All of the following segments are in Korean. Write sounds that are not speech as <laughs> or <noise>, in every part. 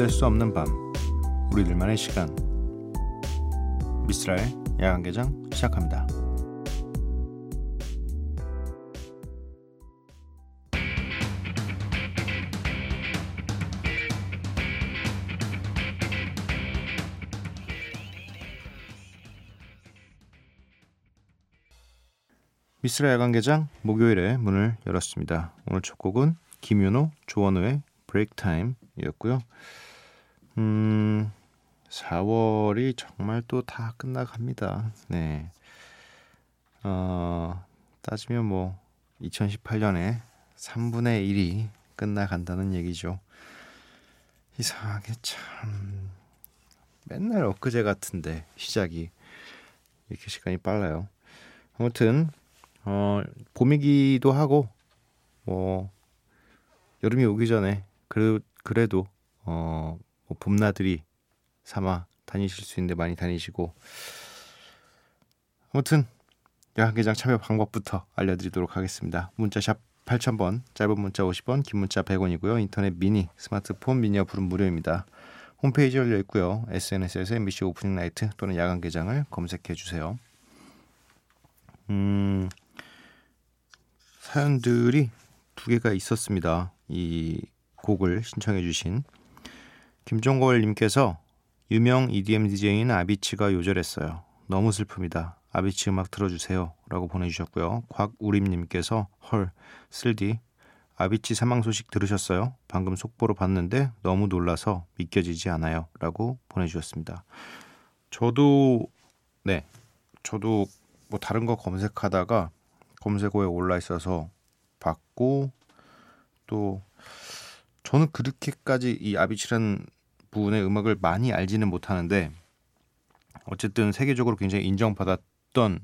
잠들 수 없는 밤 우리들만의 시간 미스라의 야간개장 시작합니다. 미스라 야간개장 목요일에 문을 열었습니다. 오늘 첫 곡은 김윤호, 조원우의 브레이크 타임이었고요. 음, 4월이 정말 또 다 끝나갑니다. 네. 어, 따지면 뭐 2018년에 3분의 1이 끝나간다는 얘기죠. 이상하게 참 맨날 엊그제 같은데 시작이 이렇게 시간이 빨라요. 아무튼 어, 봄이기도 하고 뭐 여름이 오기 전에 그 그래도 어, 뭐 봄나들이 삼아 다니실 수 있는데 많이 다니시고 아무튼 야간개장 참여 방법부터 알려드리도록 하겠습니다. 문자샵 8000번, 짧은 문자 50원, 긴 문자 100원이고요. 인터넷 미니, 스마트폰 미니 어플은 무료입니다. 홈페이지 열려 있고요. SNS에서 MBC 오프닝 나이트 또는 야간개장을 검색해 주세요. 음, 사연들이 두 개가 있었습니다. 이 곡을 신청해 주신 김종걸님께서 유명 EDM DJ인 아비치가 요절했어요. 너무 슬픕니다. 아비치 음악 틀어주세요. 라고 보내주셨고요. 곽우림님께서 헐 쓸디 아비치 사망 소식 들으셨어요? 방금 속보로 봤는데 너무 놀라서 믿겨지지 않아요. 라고 보내주셨습니다. 저도 네 저도 뭐 다른 거 검색하다가 검색어에 올라 있어서 봤고 또 저는 그렇게까지 이 아비치라는 분의 음악을 많이 알지는 못하는데 어쨌든 세계적으로 굉장히 인정받았던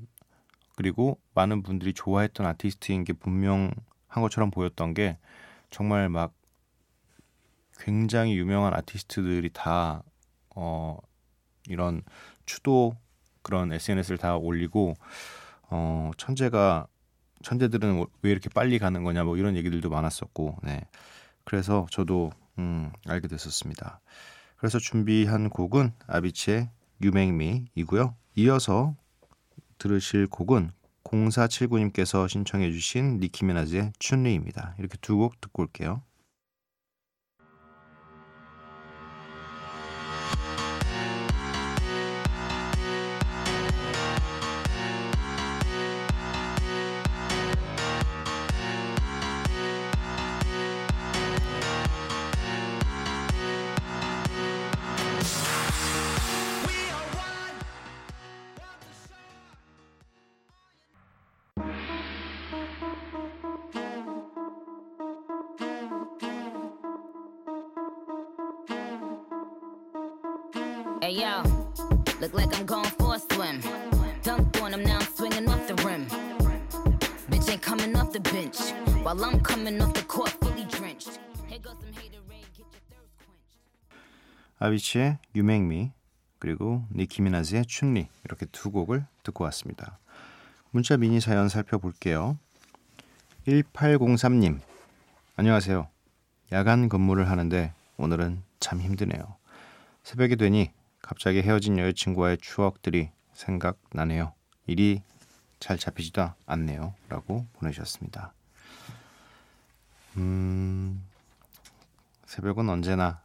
그리고 많은 분들이 좋아했던 아티스트인 게 분명한 것처럼 보였던 게 정말 막 굉장히 유명한 아티스트들이 다 어, 이런 추도 그런 SNS를 다 올리고 어, 천재가 천재들은 왜 이렇게 빨리 가는 거냐 뭐 이런 얘기들도 많았었고 네. 그래서 저도 음, 알게 됐었습니다. 그래서 준비한 곡은 아비치의 유맹미이고요. 이어서 들으실 곡은 0479님께서 신청해 주신 니키미나즈의 춘리입니다. 이렇게 두 곡 듣고 올게요. Hey yo, look like I'm going for a swim. Dunked on him, now I'm swinging off the rim. Bitch ain't coming off the bench while I'm coming off the court fully drenched. Here goes some haterade, get your thirst quenched. 아비치의 유맹미 그리고 니키 미나즈의 춘리 이렇게 두 곡을 듣고 왔습니다. 문자 미니 사연 살펴볼게요. 1803님 안녕하세요. 야간 근무를 하는데 오늘은 참 힘드네요. 새벽이 되니 갑자기 헤어진 여자친구와의 추억들이 생각나네요. 일이 잘 잡히지도 않네요. 라고 보내주셨습니다. 음, 새벽은 언제나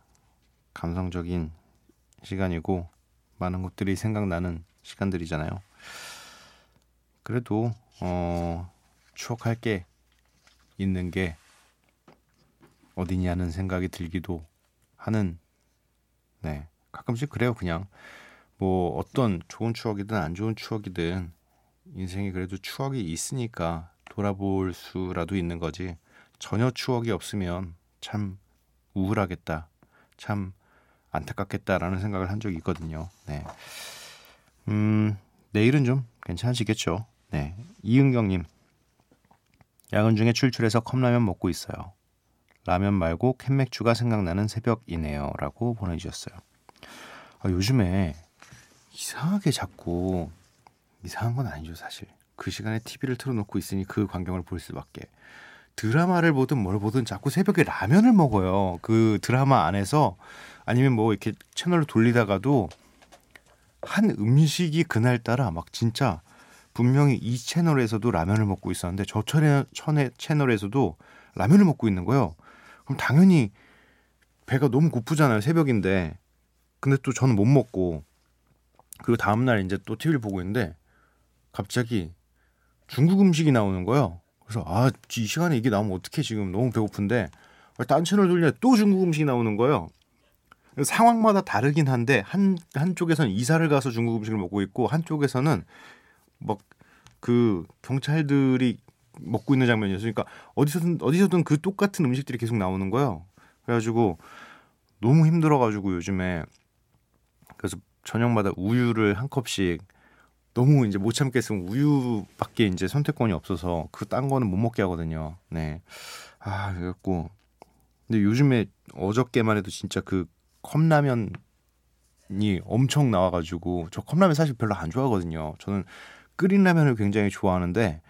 감성적인 시간이고 많은 것들이 생각나는 시간들이잖아요. 그래도 어, 추억할 게 있는 게 어디냐는 생각이 들기도 하는 네 가끔씩 그래요 그냥. 뭐 어떤 좋은 추억이든 안 좋은 추억이든 인생이 그래도 추억이 있으니까 돌아볼 수라도 있는 거지. 전혀 추억이 없으면 참 우울하겠다 참 안타깝겠다라는 생각을 한 적이 있거든요. 네. 음 내일은 좀 괜찮으시겠죠? 네. 이은경님. 야근 중에 출출해서 컵라면 먹고 있어요. 라면 말고 캔맥주가 생각나는 새벽이네요. 라고 보내주셨어요 아, 요즘에 이상하게 자꾸 이상한 건 아니죠 사실 그 시간에 TV를 틀어놓고 있으니 그 광경을 볼 수밖에 드라마를 보든 뭘 보든 자꾸 새벽에 라면을 먹어요. 그 드라마 안에서 아니면 뭐 이렇게 채널을 돌리다가도 한 음식이 그날 따라 막 진짜 분명히 이 채널에서도 라면을 먹고 있었는데 저 채널, 채널에서도 라면을 먹고 있는 거예요. 그럼 당연히 배가 너무 고프잖아요. 새벽인데. 근데 또 저는 못 먹고 그리고 다음 날 이제 또 TV를 보고 있는데 갑자기 중국 음식이 나오는 거예요. 그래서 아, 이 시간에 이게 나오면 어떻게 지금 너무 배고픈데 딴 채널 돌리냐 또 중국 음식이 나오는 거예요. 상황마다 다르긴 한데 한 한쪽에서는 이사를 가서 중국 음식을 먹고 있고 한쪽에서는 막 그 경찰들이 먹고 있는 장면이었어요. 그러니까 어디서든 어디서든 그 똑같은 음식들이 계속 나오는 거예요. 그래가지고 너무 힘들어가지고 요즘에 그래서 저녁마다 우유를 한 컵씩 너무 이제 못 참겠으면 우유밖에 이제 선택권이 없어서 그 딴 거는 못 먹게 하거든요. 네. 아, 그래갖고 근데 요즘에 어저께만 해도 진짜 그 컵라면이 엄청 나와가지고 저 컵라면 사실 별로 안 좋아하거든요. 저는 끓인 라면을 굉장히 좋아하는데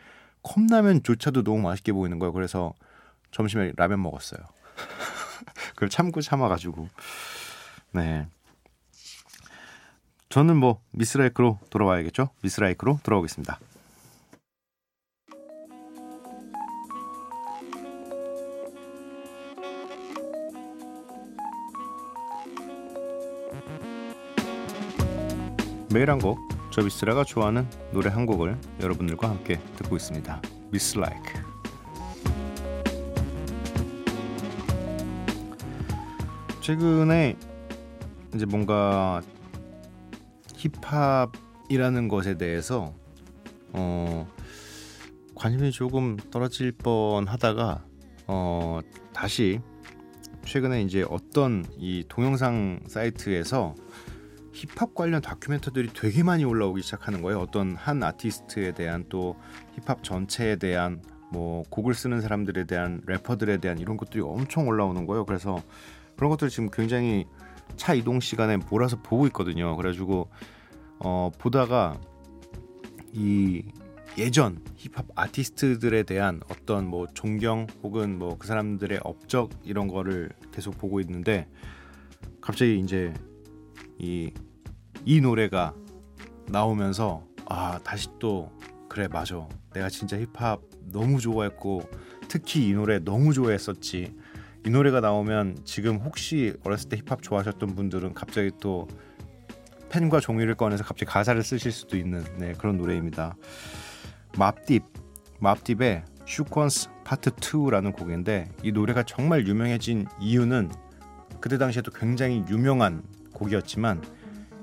컵라면조차도 너무 맛있게 보이는 거예요. 그래서 점심에 라면 먹었어요. <laughs> 그걸 참고 참아가지고 네. 저는 뭐 미스라이크로 돌아와야겠죠? 미스라이크로 돌아오겠습니다. 매일 한 곡, 저 미스라가 좋아하는 노래 한 곡을 여러분들과 함께 듣고 있습니다. 미스 라이크. 최근에 이제 뭔가 힙합이라는 것에 대해서 어 관심이 조금 떨어질 뻔 하다가 어 다시 최근에 이제 어떤 이 동영상 사이트에서 힙합 관련 다큐멘터들이 되게 많이 올라오기 시작하는 거예요. 어떤 한 아티스트에 대한 또 힙합 전체에 대한 뭐 곡을 쓰는 사람들에 대한 래퍼들에 대한 이런 것들이 엄청 올라오는 거예요. 그래서 그런 것들을 지금 굉장히 차 이동 시간에 몰아서 보고 있거든요. 그래가지고 어, 보다가 이 예전 힙합 아티스트들에 대한 어떤 뭐 존경 혹은 뭐 그 사람들의 업적 이런 거를 계속 보고 있는데 갑자기 이제 이, 이 노래가 나오면서 아 다시 또 그래 맞아 내가 진짜 힙합 너무 좋아했고 특히 이 노래 너무 좋아했었지 이 노래가 나오면 지금 혹시 어렸을 때 힙합 좋아하셨던 분들은 갑자기 또 펜과 종이를 꺼내서 갑자기 가사를 쓰실 수도 있는 네, 그런 노래입니다. 맙딥 맙딥의 슈퀀스 파트 2라는 곡인데 이 노래가 정말 유명해진 이유는 그때 당시에도 굉장히 유명한 곡이었지만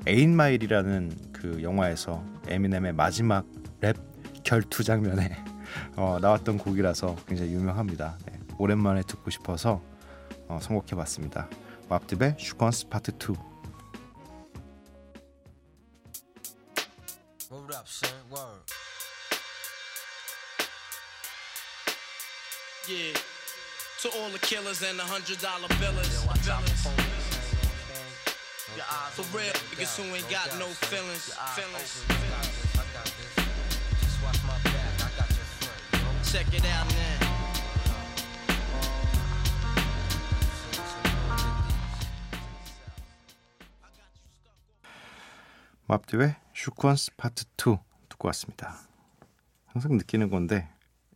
8 Mile이라는 그 영화에서 에미넴의 마지막 랩 결투 장면에 <laughs> 어, 나왔던 곡이라서 굉장히 유명합니다. 네, 오랜만에 듣고 싶어서 어, 선곡해봤습니다. Mobb Deep의 Shook Ones Part 2 Word up, son. Word. Yeah. To all the killers and the hundred dollar billers. For real, niggas who ain't got no feelings. Feelings. Check it out now. 맙듀의 슈퀀스 파트 2 듣고 왔습니다. 항상 느끼는 건데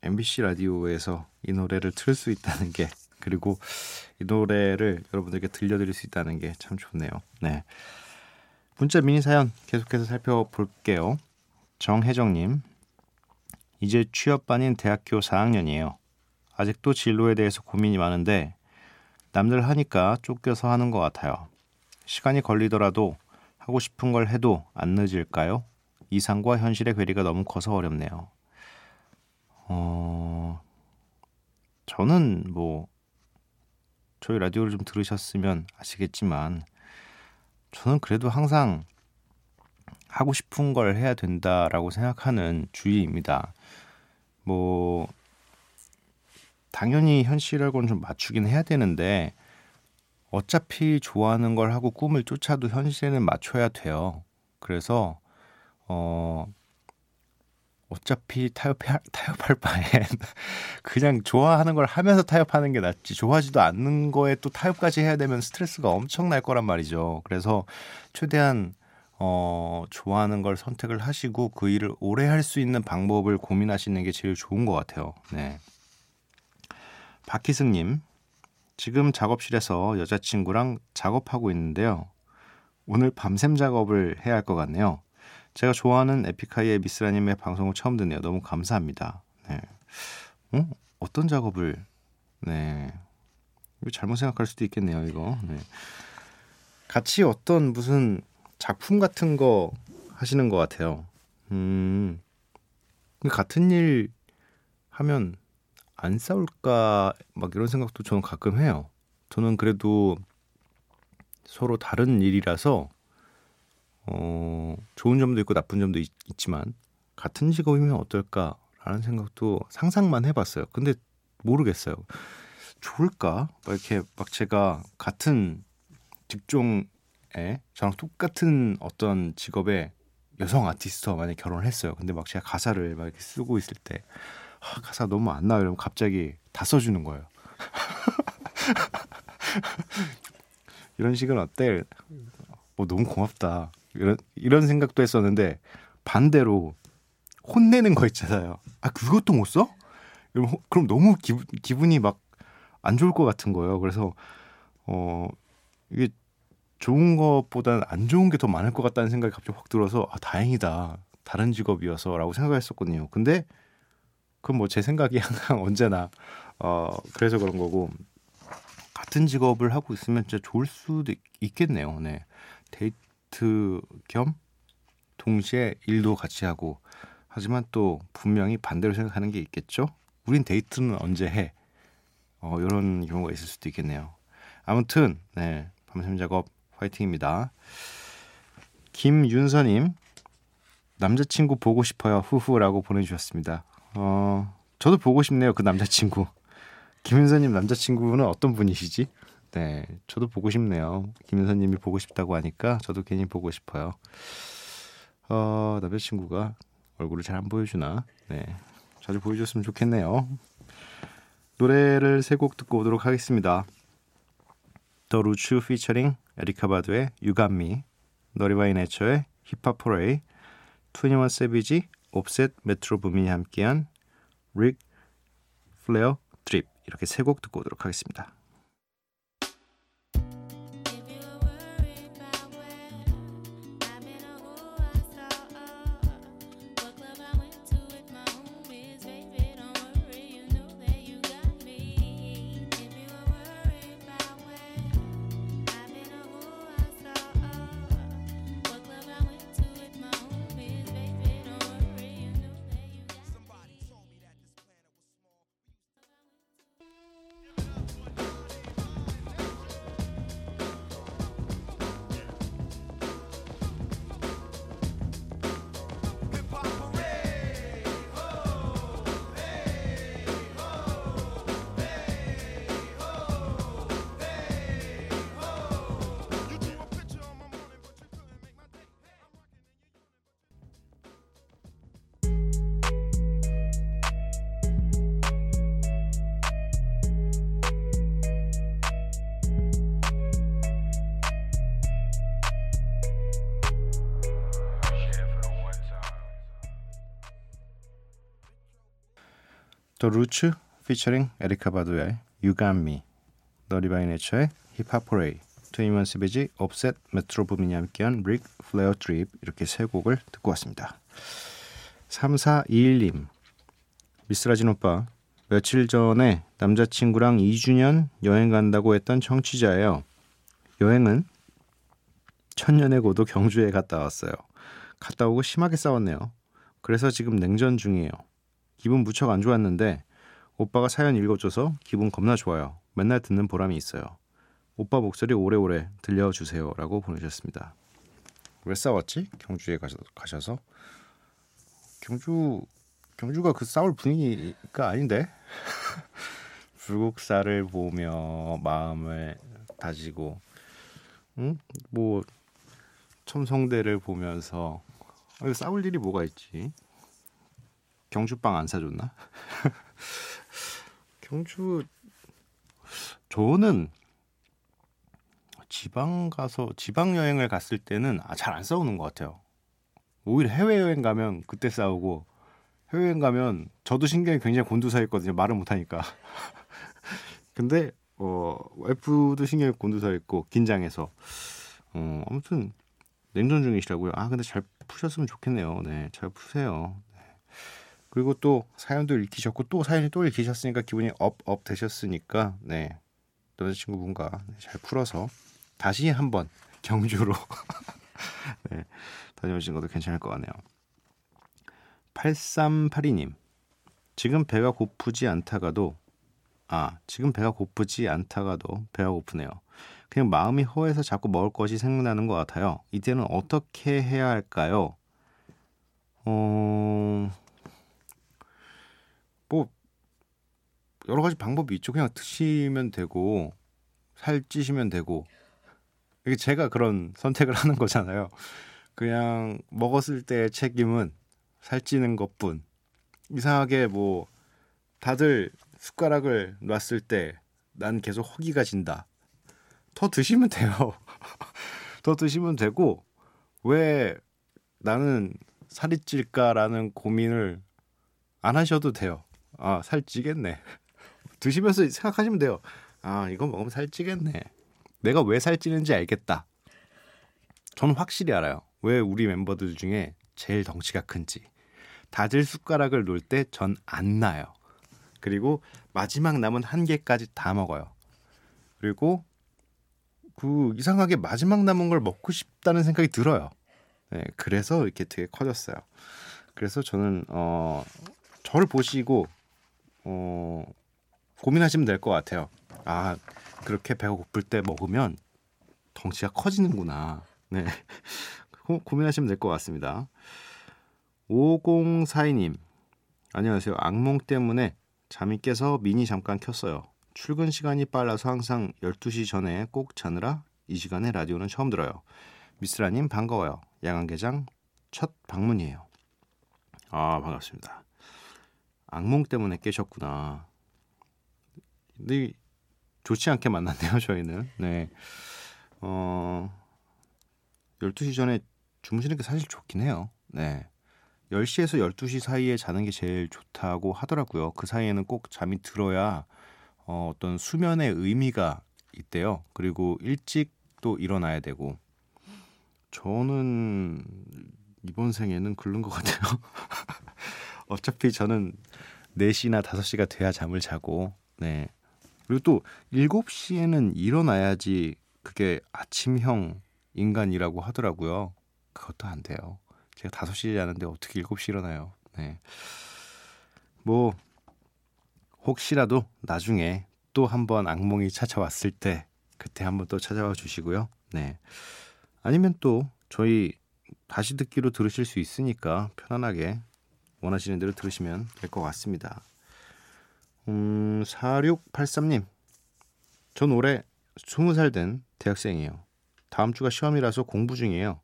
MBC 라디오에서 이 노래를 틀 수 있다는 게 그리고 이 노래를 여러분들께 들려드릴 수 있다는 게 참 좋네요. 네. 문자 미니 사연 계속해서 살펴볼게요. 정혜정님, 이제 취업반인 대학교 4학년이에요. 아직도 진로에 대해서 고민이 많은데 남들 하니까 쫓겨서 하는 것 같아요. 시간이 걸리더라도 하고 싶은 걸 해도 안 늦을까요? 이상과 현실의 괴리가 너무 커서 어렵네요. 어, 저는 뭐 저희 라디오를 좀 들으셨으면 아시겠지만 저는 그래도 항상 하고 싶은 걸 해야 된다라고 생각하는 주의입니다. 뭐 당연히 현실하고는 좀 맞추긴 해야 되는데 어차피 좋아하는 걸 하고 꿈을 쫓아도 현실에는 맞춰야 돼요. 그래서 어 어차피 타협해, <laughs> 타협할 바엔 <laughs> 그냥 좋아하는 걸 하면서 타협하는 게 낫지. 좋아하지도 않는 거에 또 타협까지 해야 되면 스트레스가 엄청 날 거란 말이죠. 그래서 최대한 어, 좋아하는 걸 선택을 하시고 그 일을 오래 할 수 있는 방법을 고민하시는 게 제일 좋은 것 같아요. 네. 박희승님, 지금 작업실에서 여자친구랑 작업하고 있는데요. 오늘 밤샘 작업을 해야 할 것 같네요. 제가 좋아하는 에픽하이의 미스라님의 방송을 처음 듣네요. 너무 감사합니다. 네. 어? 어떤 작업을? 네. 잘못 생각할 수도 있겠네요. 이거. 네. 같이 어떤 무슨 작품 같은 거 하시는 것 같아요. 음. 같은 일 하면 안 싸울까 막 이런 생각도 저는 가끔 해요. 저는 그래도 서로 다른 일이라서 어, 좋은 점도 있고 나쁜 점도 있, 지만 같은 직업이면 어떨까라는 생각도 상상만 해봤어요. 근데 모르겠어요. 좋을까? 막 이렇게 막 제가 같은 직종에 저랑 똑같은 어떤 직업의 여성 아티스트와 만약 결혼을 했어요. 근데 막 제가 가사를 막 이렇게 쓰고 있을 때 아, 가사 너무 안 나와 이러면 갑자기 다 써주는 거예요. <laughs> 이런 식은 어때? 뭐 너무 고맙다. 이런 이런 생각도 했었는데 반대로 혼내는 거 있잖아요. 아 그것도 못 써? 그럼 너무 기분 기분이 막 안 좋을 것 같은 거예요. 그래서 어 이게 좋은 것보다는 안 좋은 게 더 많을 것 같다는 생각이 갑자기 확 들어서 아 다행이다 다른 직업이어서라고 생각했었거든요. 근데 그건 뭐 제 생각이 <laughs> 항상 언제나 어 그래서 그런 거고 같은 직업을 하고 있으면 진짜 좋을 수도 있 겠네요. 네. 데이트 겸 동시에 일도 같이 하고 하지만 또 분명히 반대로 생각하는 게 있겠죠. 우린 데이트는 언제 해? 어, 이런 경우가 있을 수도 있겠네요. 아무튼 네 밤샘 작업 화이팅입니다. 김윤서님 남자친구 보고 싶어요 후후라고 보내주셨습니다. 어, 저도 보고 싶네요. 그 남자친구. 김윤서님 남자친구는 어떤 분이시지? 네, 저도 보고 싶네요. 김윤서님이 보고 싶다고 하니까 저도 괜히 보고 싶어요. 어, 남자친구가 얼굴을 잘 안 보여주나? 네, 자주 보여줬으면 좋겠네요. 노래를 세 곡 듣고 오도록 하겠습니다. 더 루츠 피처링 에리카 바드의 유감미, 너리바이 네처의 힙합 포레이, 투니원 세비지 옵셋 메트로 부민이 함께한 Ric Flair Drip 이렇게 세 곡 듣고 오도록 하겠습니다. The Roots featuring Erykah Badu의 You Got Me 너리바이 네처의 힙합 포레이 트윈먼스 베지 옵셋 메트로 부민이 함께한 Ric Flair Drip 이렇게 세 곡을 듣고 왔습니다. 3421님 미쓰라진 오빠 며칠 전에 남자친구랑 2주년 여행 간다고 했던 청취자예요. 여행은 천년의 고도 경주에 갔다 왔어요. 갔다 오고 심하게 싸웠네요. 그래서 지금 냉전 중이에요 기분 무척 안 좋았는데 오빠가 사연 읽어줘서 기분 겁나 좋아요. 맨날 듣는 보람이 있어요. 오빠 목소리 오래오래 들려주세요. 라고 보내주셨습니다. 왜 싸웠지? 경주에 가셔서? 경주, 경주가 그 싸울 분위기가 아닌데? <laughs> 불국사를 보며 마음을 다지고, 응? 뭐, 첨성대를 보면서, 싸울 일이 뭐가 있지? 경주빵 안 사줬나? <laughs> 경주 저는 지방 가서 지방 여행을 갔을 때는 아, 잘 안 싸우는 것 같아요. 오히려 해외 여행 가면 그때 싸우고 해외 여행 가면 저도 신경이 굉장히 곤두서있거든요. 말을 못 하니까. <laughs> 근데 어 와이프도 신경이 곤두서있고 긴장해서 어 아무튼 냉전 중이시라고요. 아 근데 잘 푸셨으면 좋겠네요. 네, 잘 푸세요. 네. 그리고 또 사연도 읽히셨고 또 사연이 또 읽히셨으니까 기분이 업업 되셨으니까 네 여자친구분과 잘 풀어서 다시 한번 경주로 <laughs> 네, 다녀오신 것도 괜찮을 것 같네요. 8382님 지금 배가 고프지 않다가도 아 지금 배가 고프지 않다가도 배가 고프네요. 그냥 마음이 허해서 자꾸 먹을 것이 생각나는 것 같아요. 이때는 어떻게 해야 할까요? 어... 여러 가지 방법이 있죠. 그냥 드시면 되고 살찌시면 되고 이게 제가 그런 선택을 하는 거잖아요. 그냥 먹었을 때의 책임은 살찌는 것뿐. 이상하게 뭐 다들 숟가락을 놨을 때 난 계속 허기가 진다. 더 드시면 돼요. <laughs> 더 드시면 되고 왜 나는 살이 찔까라는 고민을 안 하셔도 돼요. 아, 살찌겠네. 드시면서 생각하시면 돼요. 아, 이거 먹으면 살찌겠네. 내가 왜 살찌는지 알겠다. 저는 확실히 알아요. 왜 우리 멤버들 중에 제일 덩치가 큰지. 다들 숟가락을 놓을 때 전 안 나요. 그리고 마지막 남은 한 개까지 다 먹어요. 그리고 그 이상하게 마지막 남은 걸 먹고 싶다는 생각이 들어요. 네, 그래서 이렇게 되게 커졌어요. 그래서 저는 어 저를 보시고 어 고민하시면 될 것 같아요. 아 그렇게 배가 고플 때 먹으면 덩치가 커지는구나. 네 <laughs> 고, 고민하시면 될 것 같습니다. 5042님 안녕하세요. 악몽 때문에 잠이 깨서 미니 잠깐 켰어요. 출근 시간이 빨라서 항상 12시 전에 꼭 자느라 이 시간에 라디오는 처음 들어요. 미스라님 반가워요. 양안개장 첫 방문이에요. 아 반갑습니다. 악몽 때문에 깨셨구나. 근데 좋지 않게 만났네요 저희는. 네. 어 12시 전에 주무시는 게 사실 좋긴 해요. 네. 10시에서 12시 사이에 자는 게 제일 좋다고 하더라고요. 그 사이에는 꼭 잠이 들어야 어, 어떤 수면의 의미가 있대요. 그리고 일찍 또 일어나야 되고. 저는 이번 생에는 긁는 것 같아요. <laughs> 어차피 저는 4시나 5시가 돼야 잠을 자고, 네. 그리고 또 7시에는 일어나야지 그게 아침형 인간이라고 하더라고요. 그것도 안 돼요. 제가 5시에 자는데 어떻게 7시 일어나요? 네. 뭐 혹시라도 나중에 또 한번 악몽이 찾아왔을 때 그때 한번 또 찾아와 주시고요. 네. 아니면 또 저희 다시 듣기로 들으실 수 있으니까 편안하게 원하시는 대로 들으시면 될 것 같습니다. 음, 4683님. 전 올해 20살 된 대학생이에요. 다음 주가 시험이라서 공부 중이에요.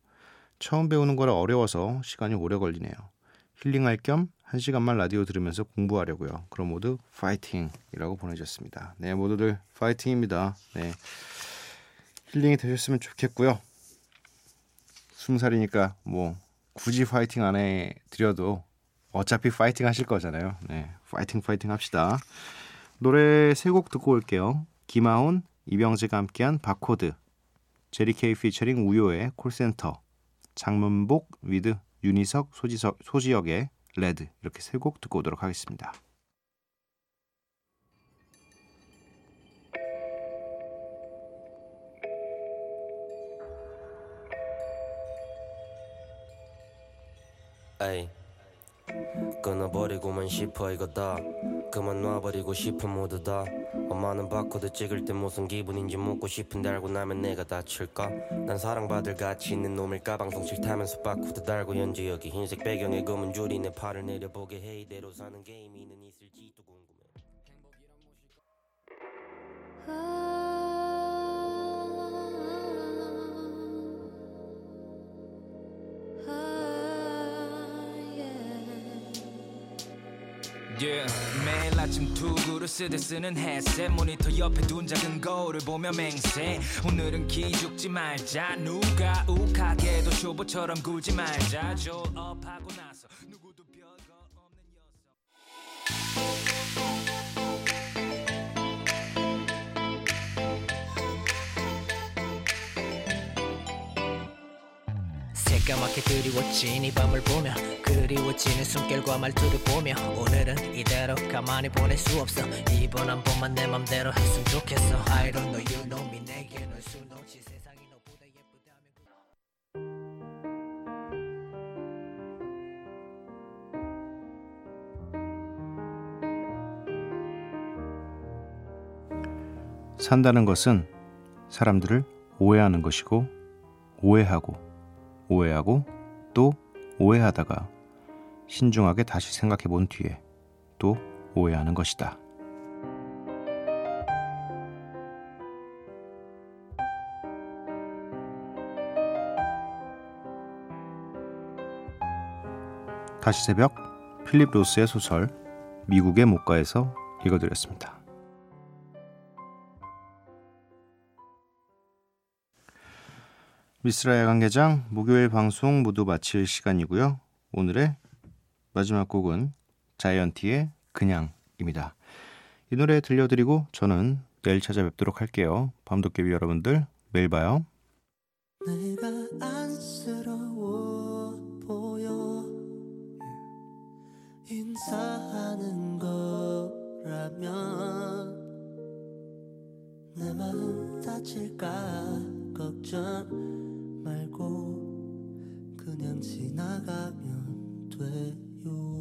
처음 배우는 거라 어려워서 시간이 오래 걸리네요. 힐링할 겸한 시간만 라디오 들으면서 공부하려고요. 그럼 모두 파이팅이라고 보내주셨습니다. 네, 모두들 파이팅입니다. 네, 힐링이 되셨으면 좋겠고요. 스무 살이니까 뭐 굳이 파이팅 안 해드려도 어차피 파이팅 하실 거잖아요. 네, 파이팅 파이팅 합시다. 노래 세 곡 듣고 올게요. 김하온, 이병재가 함께한 바코드, 제리케이 피처링 우요의 콜센터, 장문복 with 윤희석, 소지석, 소지혁의 Red 이렇게 세 곡 듣고 오도록 하겠습니다. 에이 끊어버리고만 싶어 이거 다. 그만 놔버리고 싶은 모두 다. 엄마는 바코드 찍을 때 무슨 기분인지 묻고 싶은데 알고 나면 내가 다칠까? 난 사랑받을 가치 있는 놈일까? 방송 싫다면서 바코드 달고 현재 여기 흰색 배경에 검은 줄이 내 팔을 내려보게. 해 이대로 사는 게임이 Yeah. 매일 아침 투구를 쓰듯 쓰는 헤드셋 모니터 옆에 둔 작은 거울을 보며 맹세. 오늘은 기죽지 말자. 누가 욱하게도 쇼부처럼 굴지 말자. 졸업하고 나서 누구 새까맣게 그리워진 이 밤을 보며 그리워지는 숨결과 말투를 보며 오늘은 이대로 가만히 보낼 수 없어. 이번 한 번만 내 맘대로 했으면 좋겠어. I don't know you know me. 내게 널 수놓지 세상이 너보다 예쁘다면 산다는 것은 사람들을 오해하는 것이고 오해하고 오해하고 또 오해하다가 신중하게 다시 생각해 본 뒤에 또 오해하는 것이다. 다시 새벽 필립 로스의 소설 미국의 목가에서 읽어드렸습니다. 미스라의 관계장 목요일 방송 모두 마칠 시간이고요. 오늘의 마지막 곡은 자이언티의 그냥입니다. 이 노래 들려드리고 저는 내일 찾아뵙도록 할게요. 밤도깨비 여러분들 매일 봐요. 내가 안쓰러워 보여 인사하는 거라면 내 마음 다칠까 걱정 말고 그냥 지나가면 돼요.